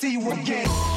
see you again.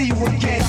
see you again.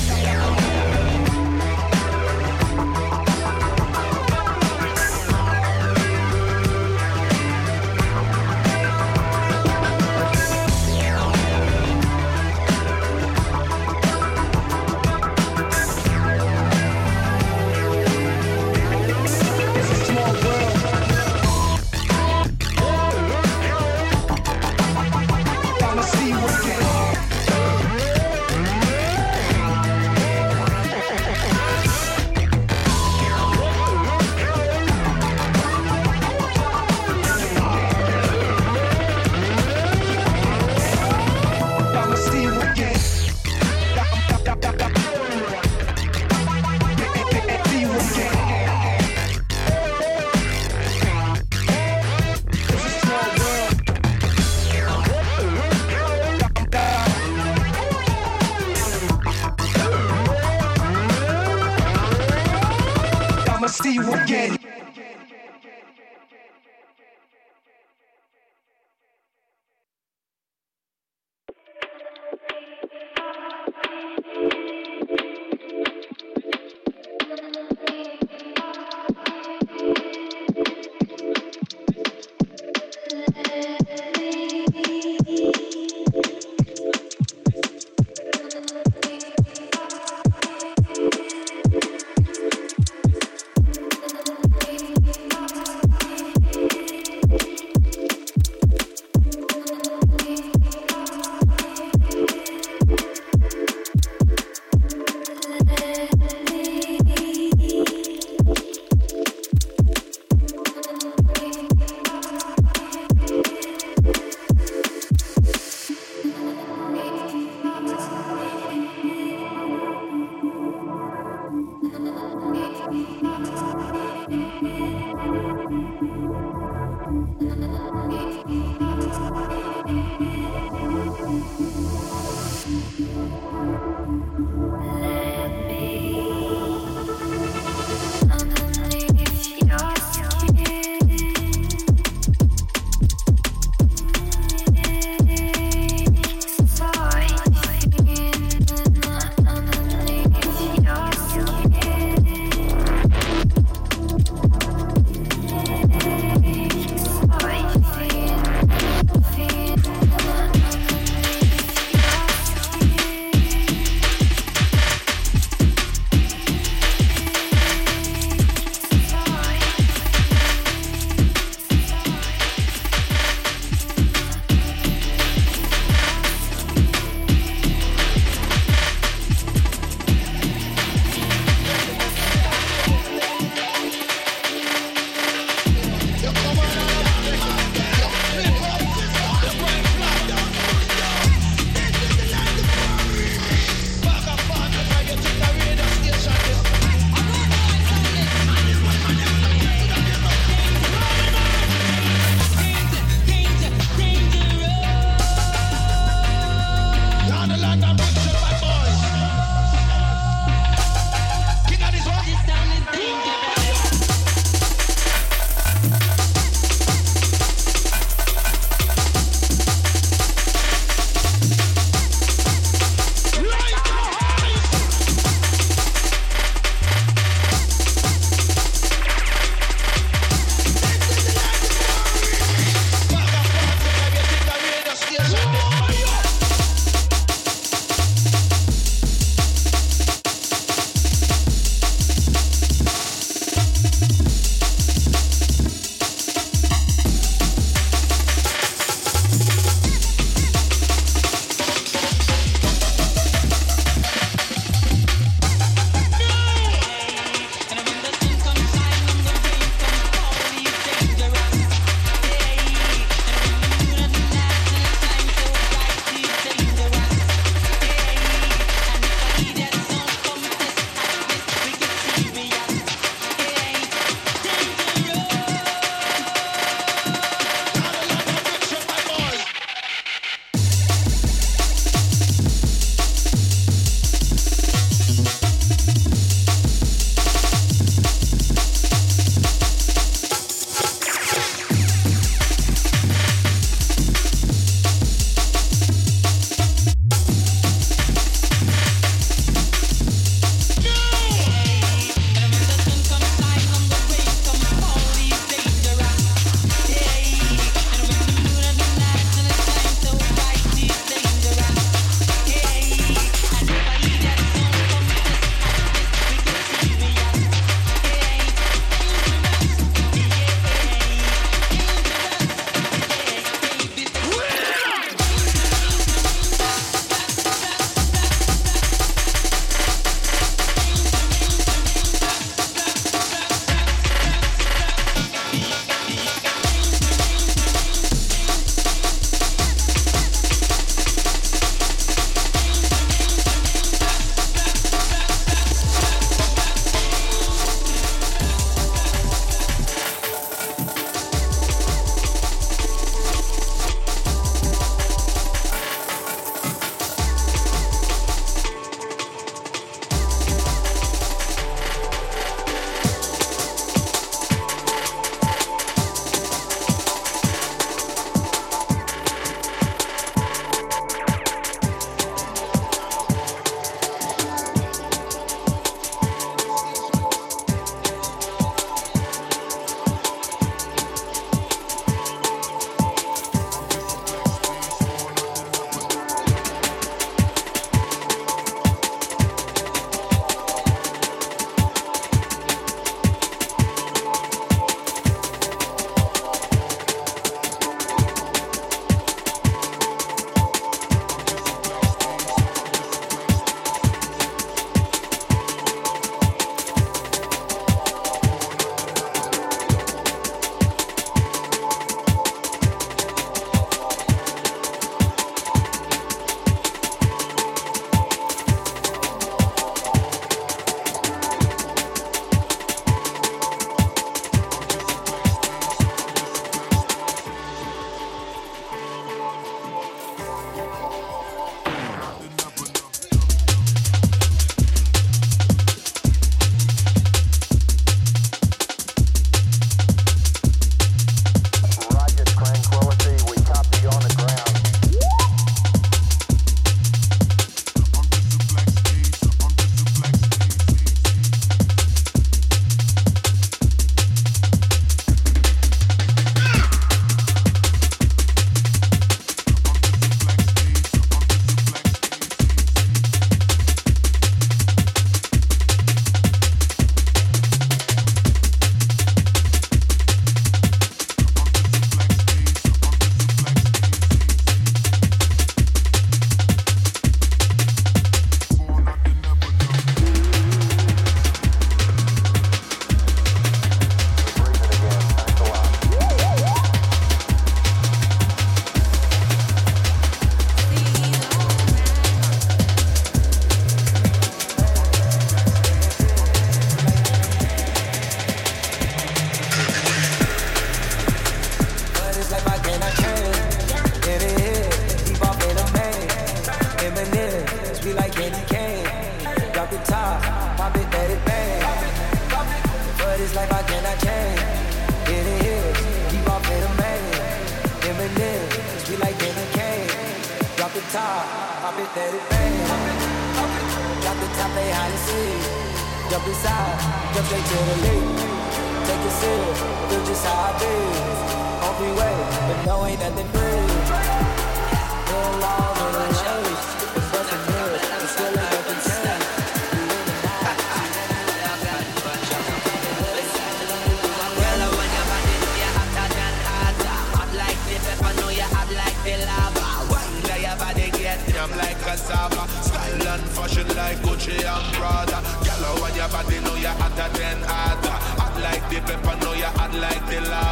the umbrella. Girl, I want your body, know you're hotter than other. Hot like the pepper, know you're hot like the lava.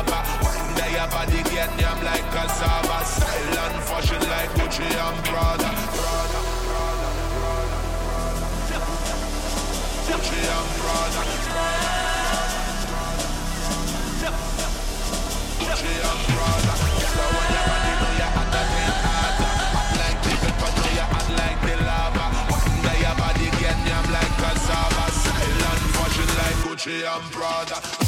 I'm brother.